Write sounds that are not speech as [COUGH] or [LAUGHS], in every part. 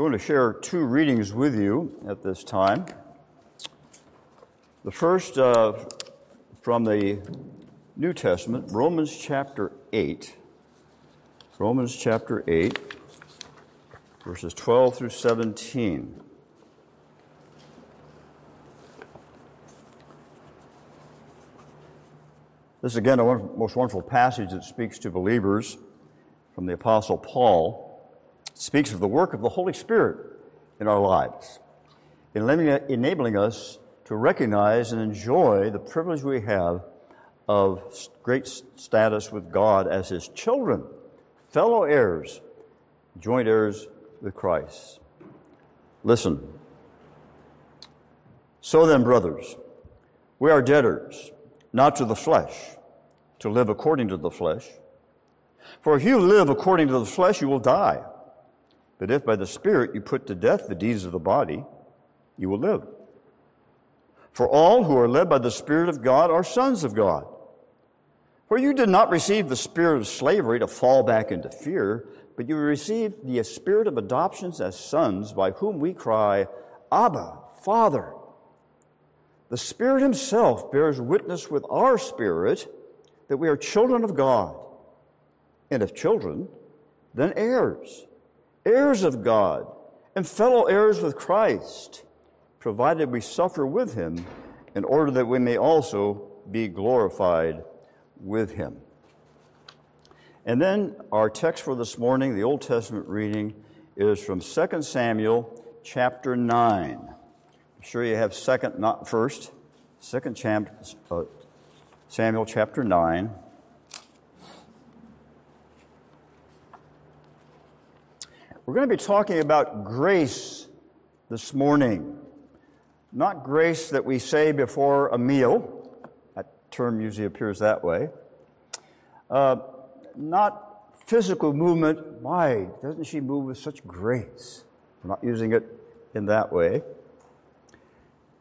I'm going to share two readings with you at this time. The first uh, from the New Testament, Romans chapter 8. Romans chapter 8, verses 12 through 17. This is again a most wonderful passage that speaks to believers from the Apostle Paul. Speaks of the work of the Holy Spirit in our lives, enabling us to recognize and enjoy the privilege we have of great status with God as His children, fellow heirs, joint heirs with Christ. Listen. So then, brothers, we are debtors not to the flesh, to live according to the flesh. For if you live according to the flesh, you will die. But if by the Spirit you put to death the deeds of the body, you will live. For all who are led by the Spirit of God are sons of God. For you did not receive the spirit of slavery to fall back into fear, but you received the spirit of adoptions as sons, by whom we cry, Abba, Father. The Spirit Himself bears witness with our spirit that we are children of God. And if children, then heirs, heirs of God, and fellow heirs with Christ, provided we suffer with Him in order that we may also be glorified with Him. And then our text for this morning, the Old Testament reading, is from 2 Samuel chapter 9. I'm sure you have second, not first. Second uh, Samuel chapter 9. We're going to be talking about grace this morning. Not grace that we say before a meal. That term usually appears that way. Uh, not physical movement. Why doesn't she move with such grace? We're not using it in that way.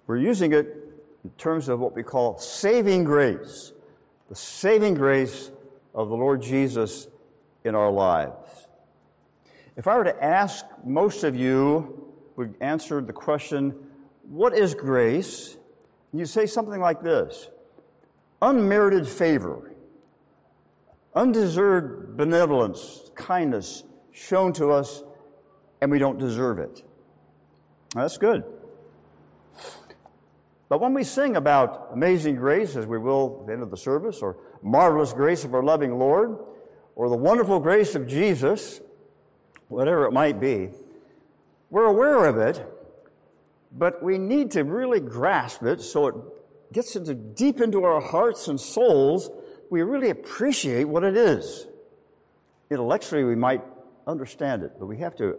We're using it in terms of what we call saving grace, the saving grace of the Lord Jesus in our lives. If I were to ask most of you, would answer the question, What is grace? you say something like this Unmerited favor, undeserved benevolence, kindness shown to us, and we don't deserve it. That's good. But when we sing about amazing grace, as we will at the end of the service, or marvelous grace of our loving Lord, or the wonderful grace of Jesus, whatever it might be, we're aware of it, but we need to really grasp it so it gets into deep into our hearts and souls. We really appreciate what it is. Intellectually, we might understand it, but we have to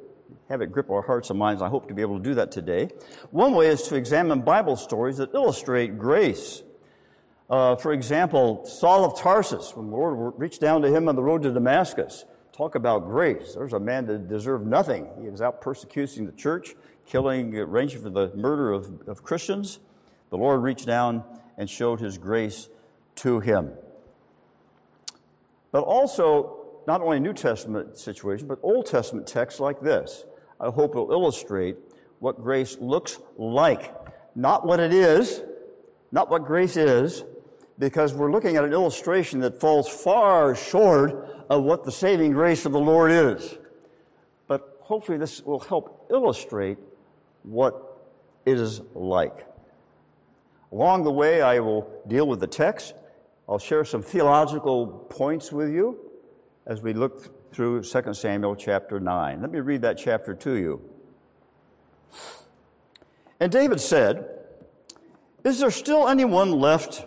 have it grip our hearts and minds. I hope to be able to do that today. One way is to examine Bible stories that illustrate grace. Uh, for example, Saul of Tarsus, when the Lord reached down to him on the road to Damascus. Talk about grace. There's a man that deserved nothing. He was out persecuting the church, killing, arranging for the murder of, of Christians. The Lord reached down and showed his grace to him. But also, not only New Testament situation, but Old Testament texts like this. I hope will illustrate what grace looks like. Not what it is, not what grace is, because we're looking at an illustration that falls far short of what the saving grace of the Lord is. But hopefully, this will help illustrate what it is like. Along the way, I will deal with the text. I'll share some theological points with you as we look through 2 Samuel chapter 9. Let me read that chapter to you. And David said, Is there still anyone left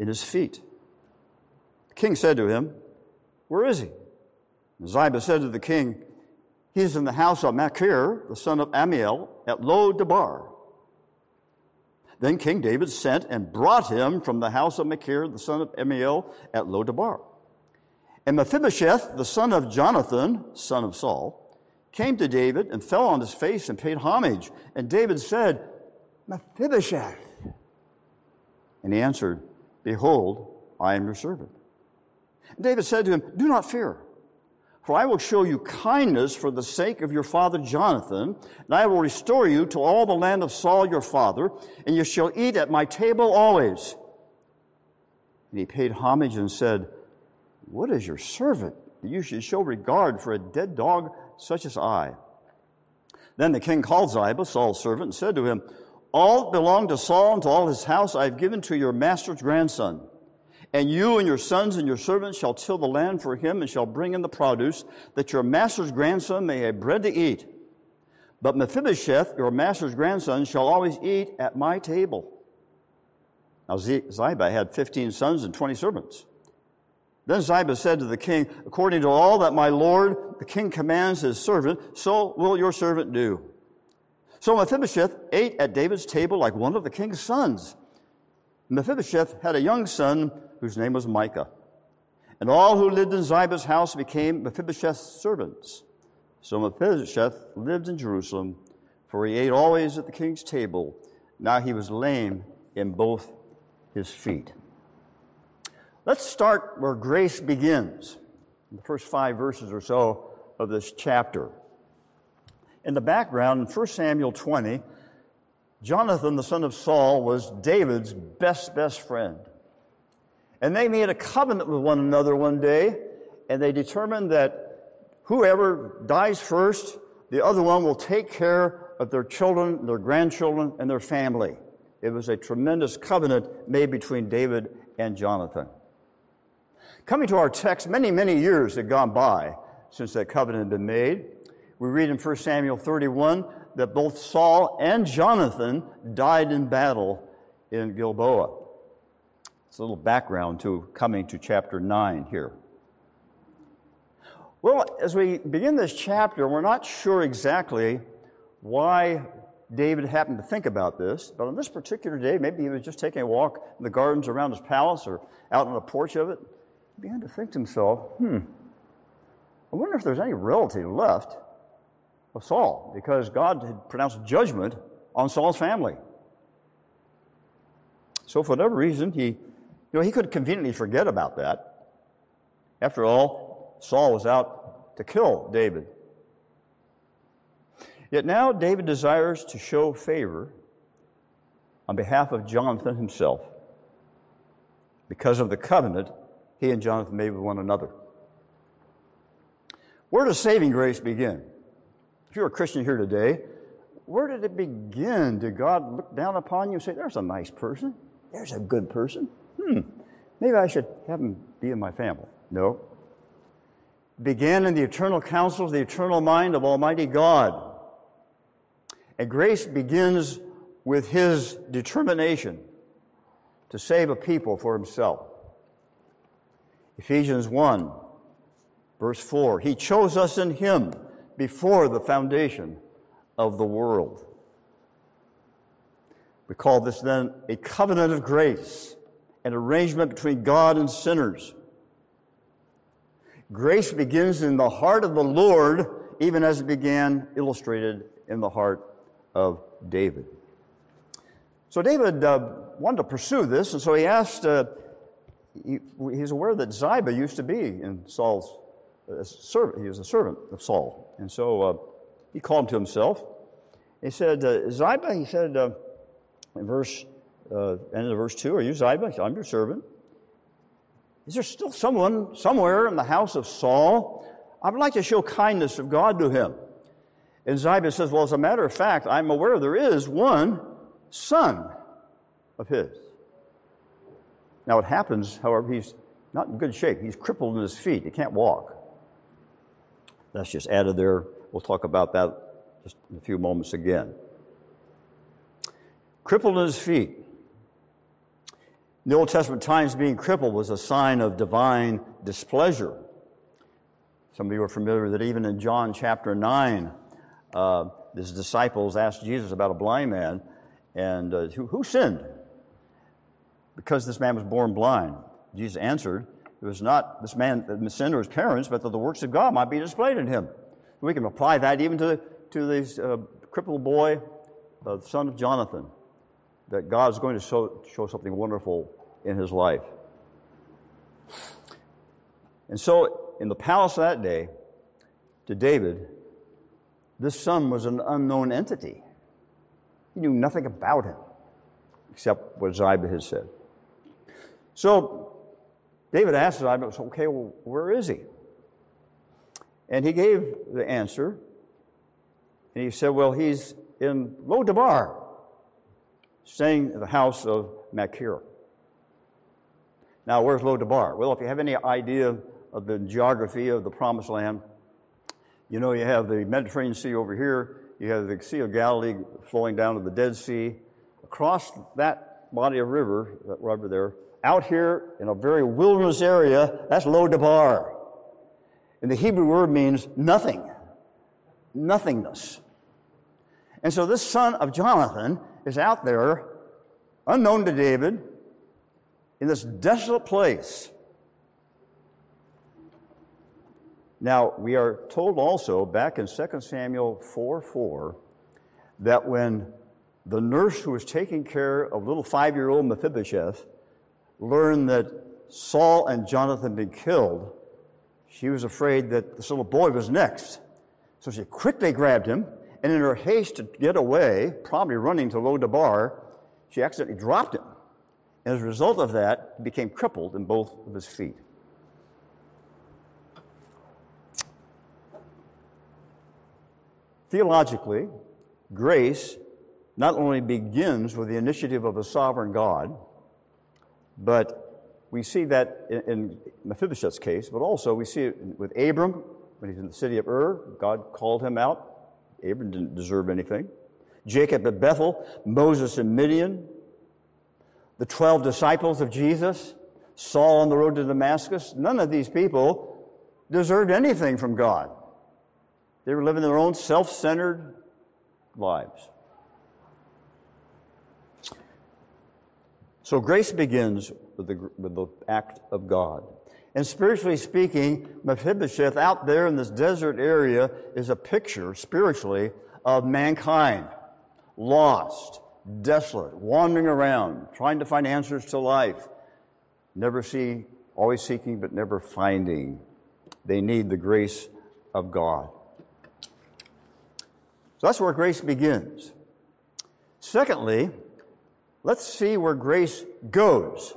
in his feet. The king said to him, Where is he? And Ziba said to the king, He is in the house of Machir, the son of Ammiel, at Lo Debar. Then King David sent and brought him from the house of Machir, the son of Ammiel, at Lo Debar. And Mephibosheth, the son of Jonathan, son of Saul, came to David and fell on his face and paid homage. And David said, Mephibosheth. And he answered, Behold, I am your servant. David said to him, Do not fear. For I will show you kindness for the sake of your father Jonathan, and I will restore you to all the land of Saul your father, and you shall eat at my table always. And he paid homage and said, What is your servant that you should show regard for a dead dog such as I? Then the king called Ziba, Saul's servant, and said to him, All that belonged to Saul and to all his house I have given to your master's grandson. And you and your sons and your servants shall till the land for him and shall bring in the produce, that your master's grandson may have bread to eat. But Mephibosheth, your master's grandson, shall always eat at my table. Now Ziba had 15 sons and 20 servants. Then Ziba said to the king, According to all that my lord the king commands his servant, so will your servant do. So Mephibosheth ate at David's table like one of the king's sons. Mephibosheth had a young son whose name was Micah. And all who lived in Ziba's house became Mephibosheth's servants. So Mephibosheth lived in Jerusalem, for he ate always at the king's table. Now he was lame in both his feet. Let's start where grace begins, the first five verses or so of this chapter. In the background, in 1 Samuel 20, Jonathan, the son of Saul, was David's best, best friend. And they made a covenant with one another one day, and they determined that whoever dies first, the other one will take care of their children, their grandchildren, and their family. It was a tremendous covenant made between David and Jonathan. Coming to our text, many, many years had gone by since that covenant had been made. We read in 1 Samuel 31 that both Saul and Jonathan died in battle in Gilboa. It's a little background to coming to chapter 9 here. Well, as we begin this chapter, we're not sure exactly why David happened to think about this, but on this particular day, maybe he was just taking a walk in the gardens around his palace or out on the porch of it. He began to think to himself, hmm, I wonder if there's any relative left of Saul, because God had pronounced judgment on Saul's family. So, for whatever reason, he you know, he could conveniently forget about that. After all, Saul was out to kill David. Yet now David desires to show favor on behalf of Jonathan himself because of the covenant he and Jonathan made with one another. Where does saving grace begin? If you're a Christian here today, where did it begin? Did God look down upon you and say, There's a nice person, there's a good person? hmm, maybe I should have him be in my family. No. Began in the eternal counsel of the eternal mind of Almighty God. And grace begins with his determination to save a people for himself. Ephesians 1, verse 4 He chose us in him before the foundation of the world. We call this then a covenant of grace an arrangement between God and sinners. Grace begins in the heart of the Lord, even as it began illustrated in the heart of David. So David uh, wanted to pursue this, and so he asked, uh, he, he's aware that Ziba used to be in Saul's uh, servant. He was a servant of Saul. And so uh, he called him to himself. He said, uh, Ziba, he said uh, in verse uh, end of verse 2, Are you Ziba? I'm your servant. Is there still someone somewhere in the house of Saul? I would like to show kindness of God to him. And Ziba says, Well, as a matter of fact, I'm aware there is one son of his. Now it happens, however, he's not in good shape. He's crippled in his feet. He can't walk. That's just added there. We'll talk about that just in a few moments again. Crippled in his feet. In the Old Testament times, being crippled was a sign of divine displeasure. Some of you are familiar that even in John chapter 9, uh, his disciples asked Jesus about a blind man, and uh, who, who sinned? Because this man was born blind. Jesus answered, It was not this man or his parents, but that the works of God might be displayed in him. We can apply that even to, to this uh, crippled boy, uh, the son of Jonathan, that God is going to show, show something wonderful in his life. And so, in the palace that day, to David, this son was an unknown entity. He knew nothing about him except what Ziba had said. So David asked Ziba, okay, well, where is he? And he gave the answer. And he said, well, he's in Lodabar, staying at the house of Machir. Now, where's Lodabar? Well, if you have any idea of the geography of the Promised Land, you know you have the Mediterranean Sea over here, you have the Sea of Galilee flowing down to the Dead Sea. Across that body of river, that river there, out here in a very wilderness area, that's Lodabar. And the Hebrew word means nothing, nothingness. And so this son of Jonathan is out there, unknown to David, in this desolate place. Now, we are told also back in 2 Samuel 4 4 that when the nurse who was taking care of little five year old Mephibosheth learned that Saul and Jonathan had been killed, she was afraid that this little boy was next. So she quickly grabbed him, and in her haste to get away, probably running to Lodabar, she accidentally dropped him. And as a result of that, he became crippled in both of his feet. Theologically, grace not only begins with the initiative of a sovereign God, but we see that in, in Mephibosheth's case, but also we see it with Abram when he's in the city of Ur. God called him out. Abram didn't deserve anything. Jacob at Bethel, Moses in Midian, the 12 disciples of Jesus, Saul on the road to Damascus. None of these people deserved anything from God. They were living their own self centered lives. So grace begins with the, with the act of God. And spiritually speaking, Mephibosheth out there in this desert area is a picture, spiritually, of mankind. Lost, desolate, wandering around, trying to find answers to life. Never see, always seeking, but never finding. They need the grace of God. So that's where grace begins. Secondly, let's see where grace goes.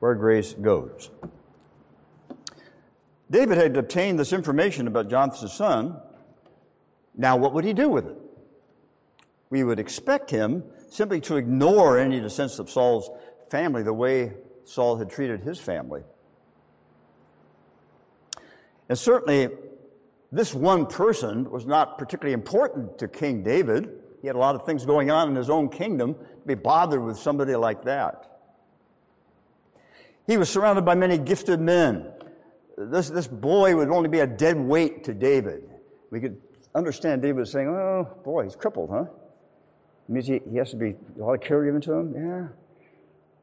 Where grace goes. David had obtained this information about Jonathan's son. Now, what would he do with it? We would expect him simply to ignore any sense of Saul's family the way Saul had treated his family. And certainly, this one person was not particularly important to King David. He had a lot of things going on in his own kingdom to be bothered with somebody like that. He was surrounded by many gifted men. This, this boy would only be a dead weight to David. We could understand David saying, Oh, boy, he's crippled, huh? It means he, he has to be a lot of care given to him? Yeah.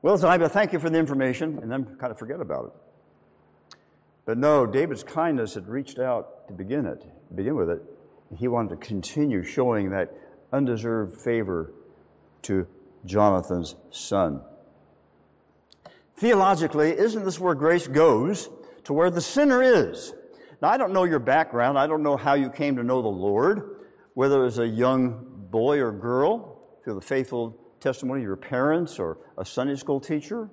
Well, Ziba, thank you for the information, and then kind of forget about it. But no, David's kindness had reached out to begin it, begin with it. He wanted to continue showing that undeserved favor to Jonathan's son. Theologically, isn't this where grace goes? To where the sinner is. Now, I don't know your background. I don't know how you came to know the Lord, whether it was a young boy or girl through the faithful testimony of your parents or a Sunday school teacher.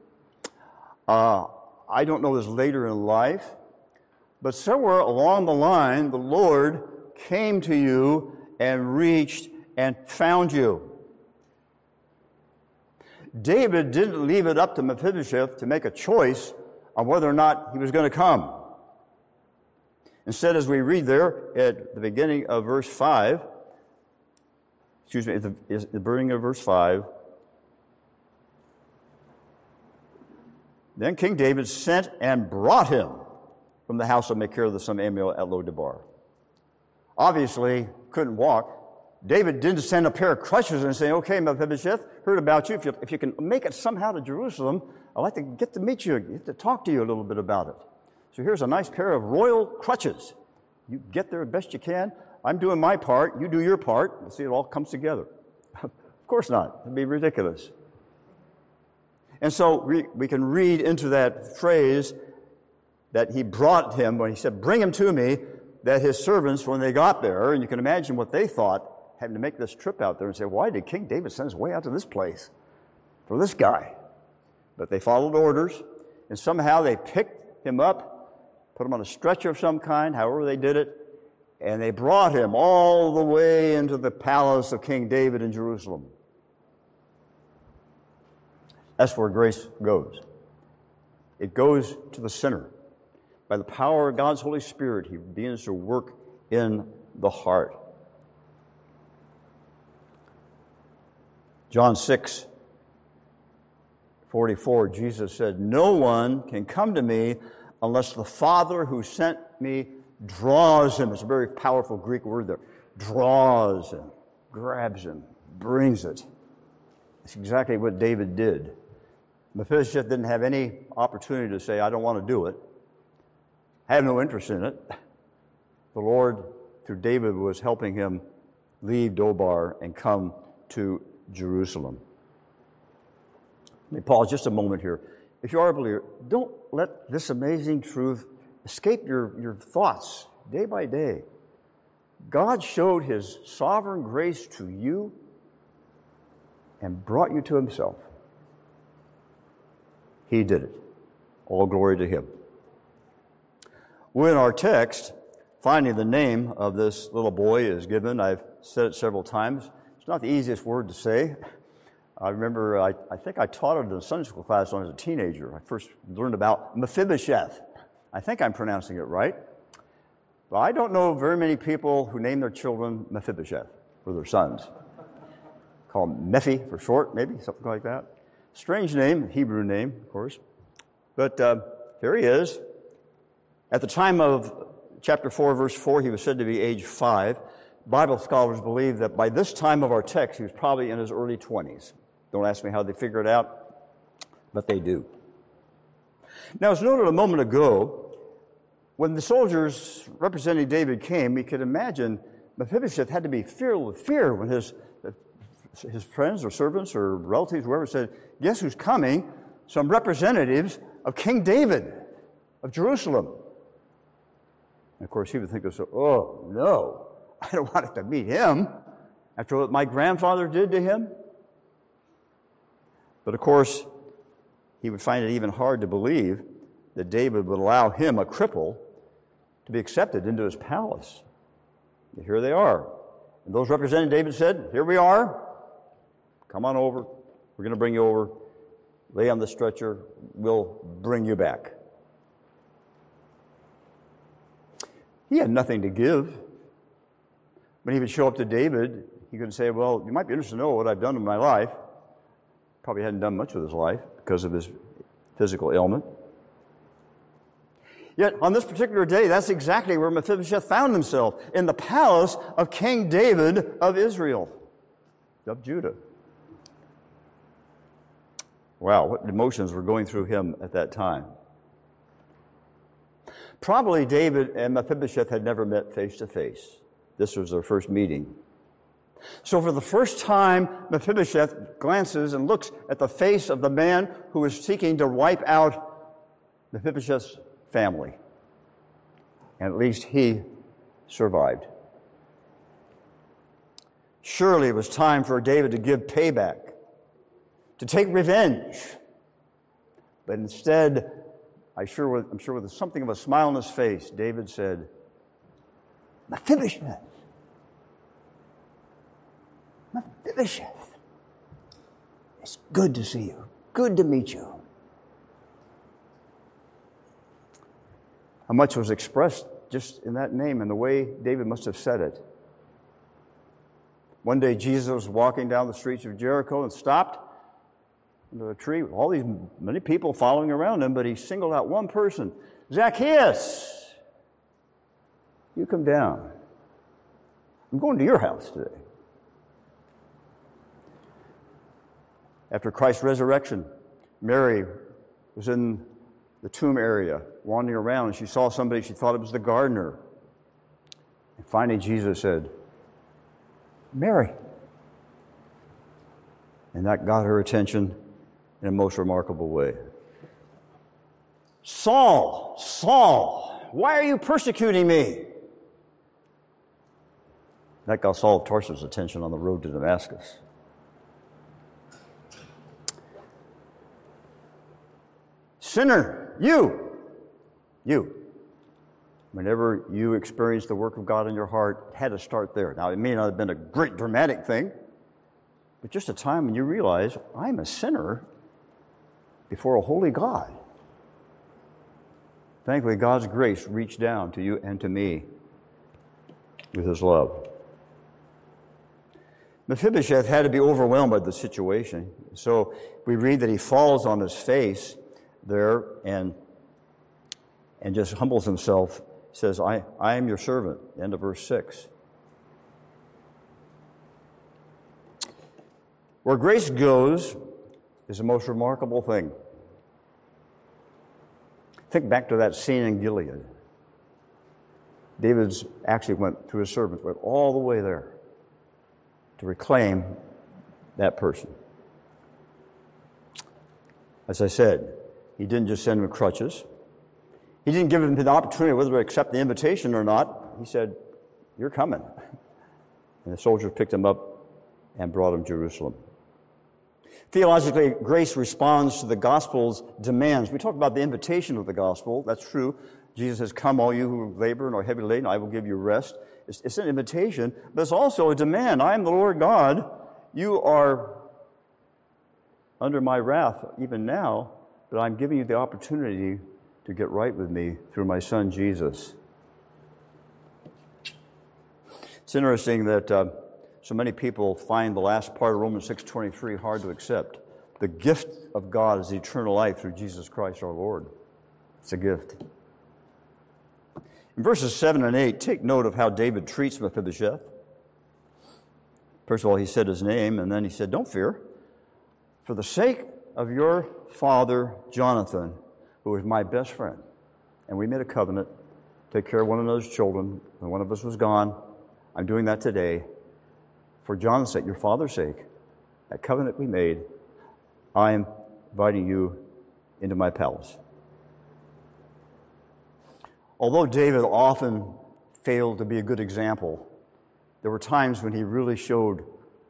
Uh, I don't know this later in life. But somewhere along the line, the Lord came to you and reached and found you. David didn't leave it up to Mephibosheth to make a choice on whether or not he was going to come. Instead, as we read there at the beginning of verse 5, excuse me, the, the beginning of verse 5, then King David sent and brought him from the house of Machir the son of Ammiel at Lo-debar. Obviously, couldn't walk. David didn't send a pair of crutches and say, okay, Mephibosheth, heard about you. If, you. if you can make it somehow to Jerusalem, I'd like to get to meet you, get to talk to you a little bit about it. So here's a nice pair of royal crutches. You get there best you can. I'm doing my part. You do your part. We'll see it all comes together. [LAUGHS] of course not. It'd be ridiculous. And so we, we can read into that phrase that he brought him when he said, Bring him to me, that his servants, when they got there, and you can imagine what they thought, having to make this trip out there and say, Why did King David send us way out to this place for this guy? But they followed orders, and somehow they picked him up, put him on a stretcher of some kind, however they did it, and they brought him all the way into the palace of King David in Jerusalem. That's where grace goes. It goes to the sinner. By the power of God's Holy Spirit, He begins to work in the heart. John 6, 44, Jesus said, No one can come to me unless the Father who sent me draws him. It's a very powerful Greek word there. Draws him, grabs him, brings it. It's exactly what David did. Mephibosheth didn't have any opportunity to say, I don't want to do it. I have no interest in it. The Lord, through David, was helping him leave Dobar and come to Jerusalem. Let me pause just a moment here. If you are a believer, don't let this amazing truth escape your, your thoughts day by day. God showed his sovereign grace to you and brought you to himself. He did it. All glory to Him. In our text, finding the name of this little boy is given. I've said it several times. It's not the easiest word to say. I remember, I, I think I taught it in a Sunday school class when I was a teenager. I first learned about Mephibosheth. I think I'm pronouncing it right. But I don't know very many people who name their children Mephibosheth or their sons. Call them Mephi for short, maybe, something like that. Strange name, Hebrew name, of course. But uh, here he is. At the time of chapter 4, verse 4, he was said to be age 5. Bible scholars believe that by this time of our text, he was probably in his early 20s. Don't ask me how they figure it out, but they do. Now, as noted a moment ago, when the soldiers representing David came, we could imagine Mephibosheth had to be filled with fear when his his friends or servants or relatives, whoever said, Guess who's coming? Some representatives of King David of Jerusalem. And of course, he would think of, oh, no, [LAUGHS] I don't want to meet him after what my grandfather did to him. But of course, he would find it even hard to believe that David would allow him, a cripple, to be accepted into his palace. And here they are. And those representing David said, Here we are. Come on over. We're going to bring you over. Lay on the stretcher. We'll bring you back. He had nothing to give. When he would show up to David, he could say, Well, you might be interested to know what I've done in my life. Probably hadn't done much with his life because of his physical ailment. Yet on this particular day, that's exactly where Mephibosheth found himself in the palace of King David of Israel, of Judah. Wow, what emotions were going through him at that time. Probably David and Mephibosheth had never met face to face. This was their first meeting. So, for the first time, Mephibosheth glances and looks at the face of the man who is seeking to wipe out Mephibosheth's family. And at least he survived. Surely it was time for David to give payback to take revenge. But instead, I sure, I'm sure with something of a smile on his face, David said, Mephibosheth. Mephibosheth. It's good to see you. Good to meet you. How much was expressed just in that name and the way David must have said it. One day, Jesus was walking down the streets of Jericho and stopped under a tree, with all these many people following around him, but he singled out one person, Zacchaeus. You come down. I'm going to your house today. After Christ's resurrection, Mary was in the tomb area, wandering around, and she saw somebody, she thought it was the gardener. And finally, Jesus said, Mary. And that got her attention in a most remarkable way. Saul, Saul, why are you persecuting me? That got Saul of Tarsus' attention on the road to Damascus. Sinner, you, you. Whenever you experience the work of God in your heart, had to start there. Now, it may not have been a great dramatic thing, but just a time when you realize I'm a sinner before a holy God. Thankfully, God's grace reached down to you and to me with his love. Mephibosheth had to be overwhelmed by the situation. So we read that he falls on his face there and, and just humbles himself, says, I, I am your servant. End of verse 6. Where grace goes is the most remarkable thing. Think back to that scene in Gilead. David's actually went to his servants, went all the way there to reclaim that person. As I said, he didn't just send him crutches. He didn't give him the opportunity whether to accept the invitation or not. He said, You're coming. And the soldiers picked him up and brought him to Jerusalem. Theologically, grace responds to the gospel's demands. We talk about the invitation of the gospel. That's true. Jesus has come, all you who labor and are heavy laden, I will give you rest. It's, it's an invitation, but it's also a demand. I am the Lord God. You are under my wrath even now, but I'm giving you the opportunity to get right with me through my son Jesus. It's interesting that uh, so many people find the last part of Romans 6:23 hard to accept. The gift of God is eternal life through Jesus Christ our Lord. It's a gift. In verses 7 and 8, take note of how David treats Mephibosheth. First of all, he said his name, and then he said, Don't fear. For the sake of your father, Jonathan, who is my best friend, and we made a covenant, take care of one another's children when one of us was gone. I'm doing that today. For John's sake, your father's sake, that covenant we made, I am inviting you into my palace. Although David often failed to be a good example, there were times when he really showed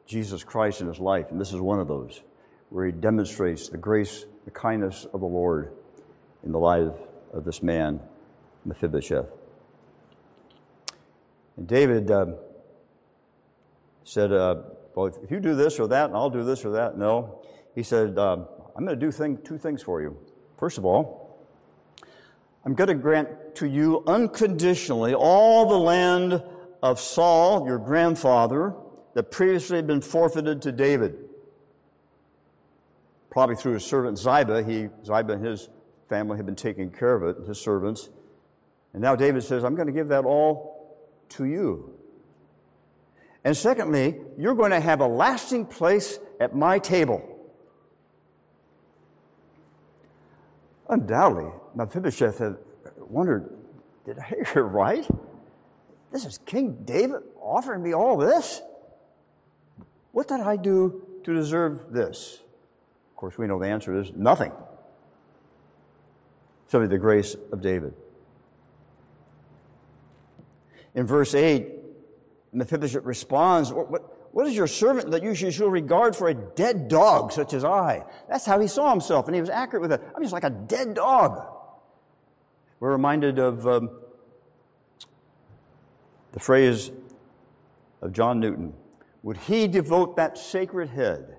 Jesus Christ in his life, and this is one of those, where he demonstrates the grace, the kindness of the Lord in the life of this man, Mephibosheth. And David uh, said, uh, Well, if you do this or that, and I'll do this or that, no. He said, uh, I'm going to do thing, two things for you. First of all, I'm going to grant to you unconditionally all the land of Saul, your grandfather, that previously had been forfeited to David. Probably through his servant Ziba. He, Ziba and his family had been taking care of it, his servants. And now David says, I'm going to give that all to you. And secondly, you're going to have a lasting place at my table. Undoubtedly, Mephibosheth had wondered, did I hear right? This is King David offering me all this? What did I do to deserve this? Of course, we know the answer is nothing. Simply the grace of David. In verse 8, Mephibosheth responds, what, what, what is your servant that you should regard for a dead dog such as I? That's how he saw himself, and he was accurate with it. I'm just like a dead dog. We're reminded of um, the phrase of John Newton Would he devote that sacred head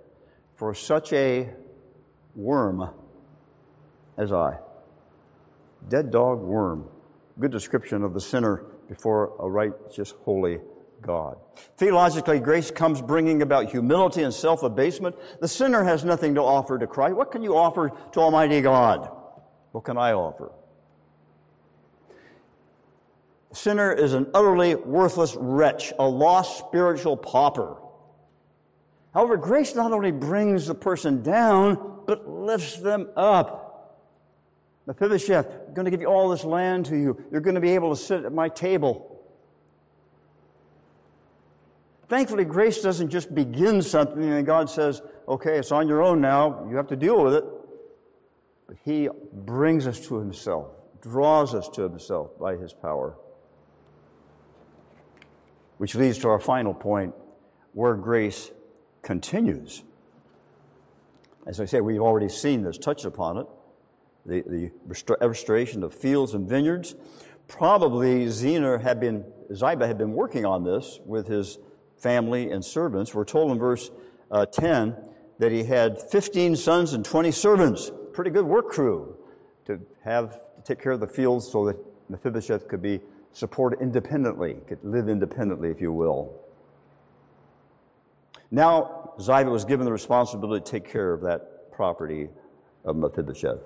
for such a worm as I? Dead dog, worm. Good description of the sinner before a righteous, holy God. Theologically, grace comes bringing about humility and self abasement. The sinner has nothing to offer to Christ. What can you offer to Almighty God? What can I offer? Sinner is an utterly worthless wretch, a lost spiritual pauper. However, grace not only brings the person down, but lifts them up. Mephibosheth, I'm going to give you all this land to you. You're going to be able to sit at my table. Thankfully, grace doesn't just begin something and God says, okay, it's on your own now. You have to deal with it. But He brings us to Himself, draws us to Himself by His power. Which leads to our final point where grace continues. As I say, we've already seen this, touched upon it the, the restoration of fields and vineyards. Probably Zener had been, Ziba had been working on this with his family and servants. We're told in verse uh, 10 that he had 15 sons and 20 servants. Pretty good work crew to have to take care of the fields so that Mephibosheth could be supported independently, could live independently, if you will. Now, Ziba was given the responsibility to take care of that property of Mephibosheth.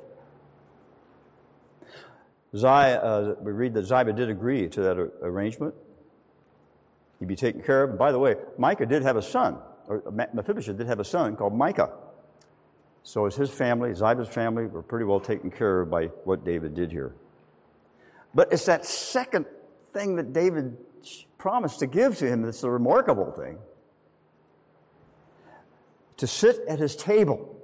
Ziba, uh, we read that Ziba did agree to that arrangement. He'd be taken care of. By the way, Micah did have a son, or Mephibosheth did have a son called Micah. So as his family, Ziba's family, were pretty well taken care of by what David did here. But it's that second thing that David promised to give to him that's a remarkable thing. To sit at his table.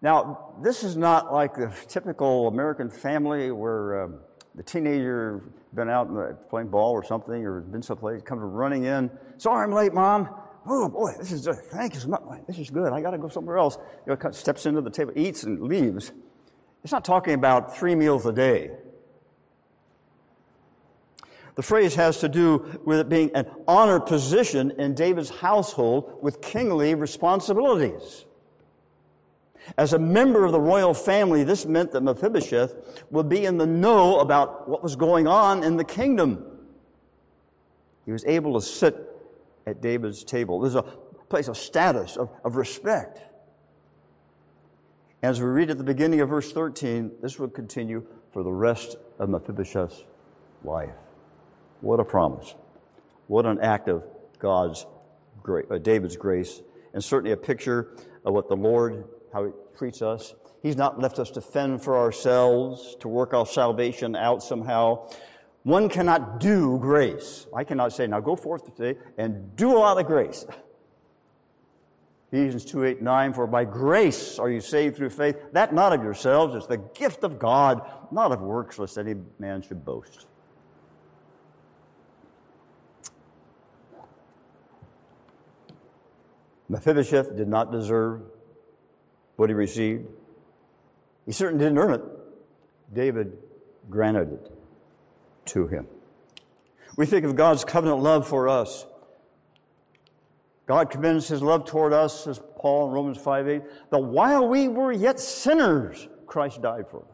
Now, this is not like the typical American family where um, the teenager been out playing ball or something, or been someplace, comes running in. Sorry, I'm late, mom. Oh boy, this is thank you so much. This is good. I got to go somewhere else. You know, steps into the table, eats and leaves. It's not talking about three meals a day. The phrase has to do with it being an honor position in David's household with kingly responsibilities. As a member of the royal family, this meant that Mephibosheth would be in the know about what was going on in the kingdom. He was able to sit at David's table. There's a place of status, of, of respect. As we read at the beginning of verse 13, this would continue for the rest of Mephibosheth's life. What a promise. What an act of God's, uh, David's grace, and certainly a picture of what the Lord how he treats us. He's not left us to fend for ourselves, to work our salvation out somehow. One cannot do grace. I cannot say, now go forth today and do a lot of grace. [LAUGHS] Ephesians 2 8 9, for by grace are you saved through faith, that not of yourselves, it's the gift of God, not of works, lest any man should boast. Mephibosheth did not deserve what he received. He certainly didn't earn it. David granted it to him. We think of God's covenant love for us. God commends his love toward us, as Paul in Romans 5 8, that while we were yet sinners, Christ died for us.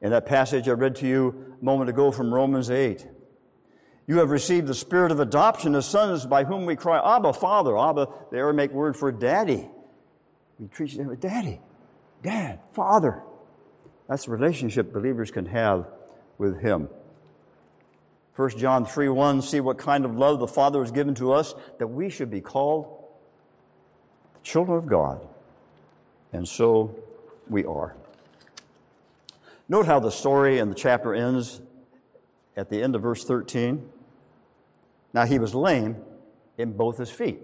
In that passage I read to you a moment ago from Romans 8, you have received the spirit of adoption as sons by whom we cry, Abba, Father. Abba, the Aramaic word for daddy. We treat him as daddy, dad, father. That's the relationship believers can have with him. 1 John 3 1, see what kind of love the Father has given to us that we should be called the children of God. And so we are. Note how the story and the chapter ends at the end of verse 13. Now, he was lame in both his feet.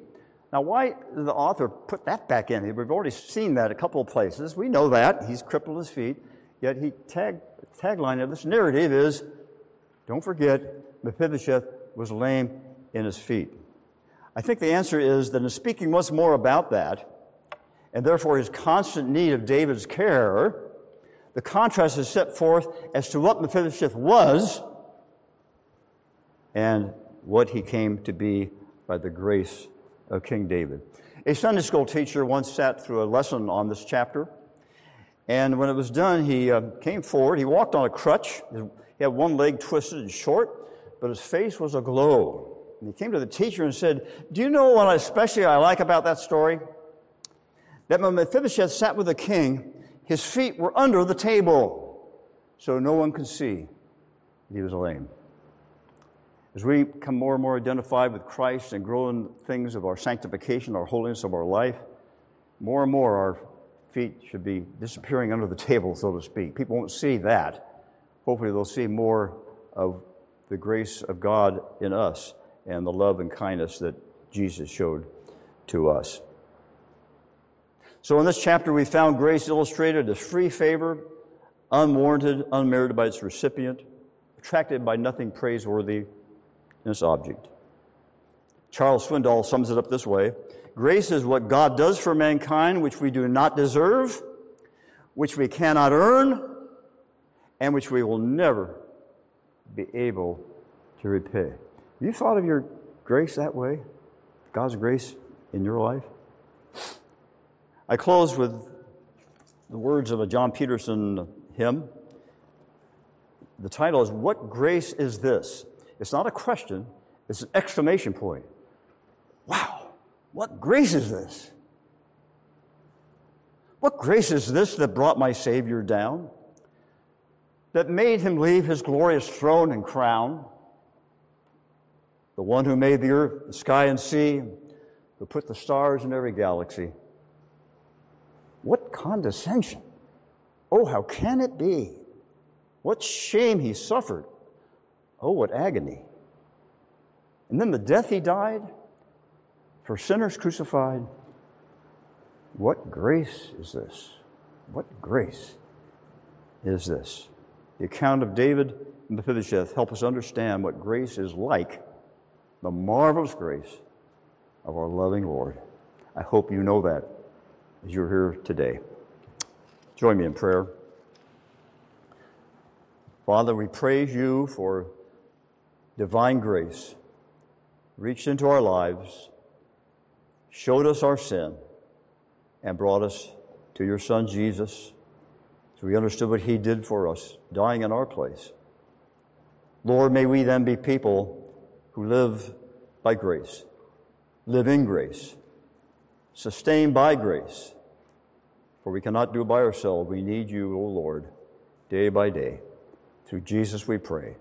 Now, why the author put that back in? We've already seen that a couple of places. We know that. He's crippled his feet. Yet he tag, tagline of this narrative is, don't forget, Mephibosheth was lame in his feet. I think the answer is that in speaking once more about that, and therefore his constant need of David's care, the contrast is set forth as to what Mephibosheth was and what he came to be by the grace of King David. A Sunday school teacher once sat through a lesson on this chapter, and when it was done, he uh, came forward. He walked on a crutch. He had one leg twisted and short, but his face was aglow. And he came to the teacher and said, Do you know what especially I like about that story? That when Mephibosheth sat with the king, his feet were under the table, so no one could see he was lame. As we become more and more identified with Christ and grow in things of our sanctification, our holiness of our life, more and more our feet should be disappearing under the [LAUGHS] table, so to speak. People won't see that. Hopefully, they'll see more of the grace of God in us and the love and kindness that Jesus showed to us. So, in this chapter, we found grace illustrated as free favor, unwarranted, unmerited by its recipient, attracted by nothing praiseworthy its object. Charles Swindoll sums it up this way Grace is what God does for mankind, which we do not deserve, which we cannot earn, and which we will never be able to repay. Have you thought of your grace that way? God's grace in your life? I close with the words of a John Peterson hymn. The title is What Grace is This? It's not a question, it's an exclamation point. Wow, what grace is this? What grace is this that brought my Savior down? That made him leave his glorious throne and crown? The one who made the earth, the sky, and sea, who put the stars in every galaxy. What condescension! Oh, how can it be? What shame he suffered! Oh, what agony. And then the death he died for sinners crucified. What grace is this? What grace is this? The account of David and Mephibosheth help us understand what grace is like, the marvelous grace of our loving Lord. I hope you know that as you're here today. Join me in prayer. Father, we praise you for divine grace reached into our lives, showed us our sin, and brought us to your Son Jesus. So we understood what he did for us, dying in our place. Lord, may we then be people who live by grace, live in grace, sustained by grace. For we cannot do it by ourselves. We need you, O Lord, day by day. Through Jesus we pray.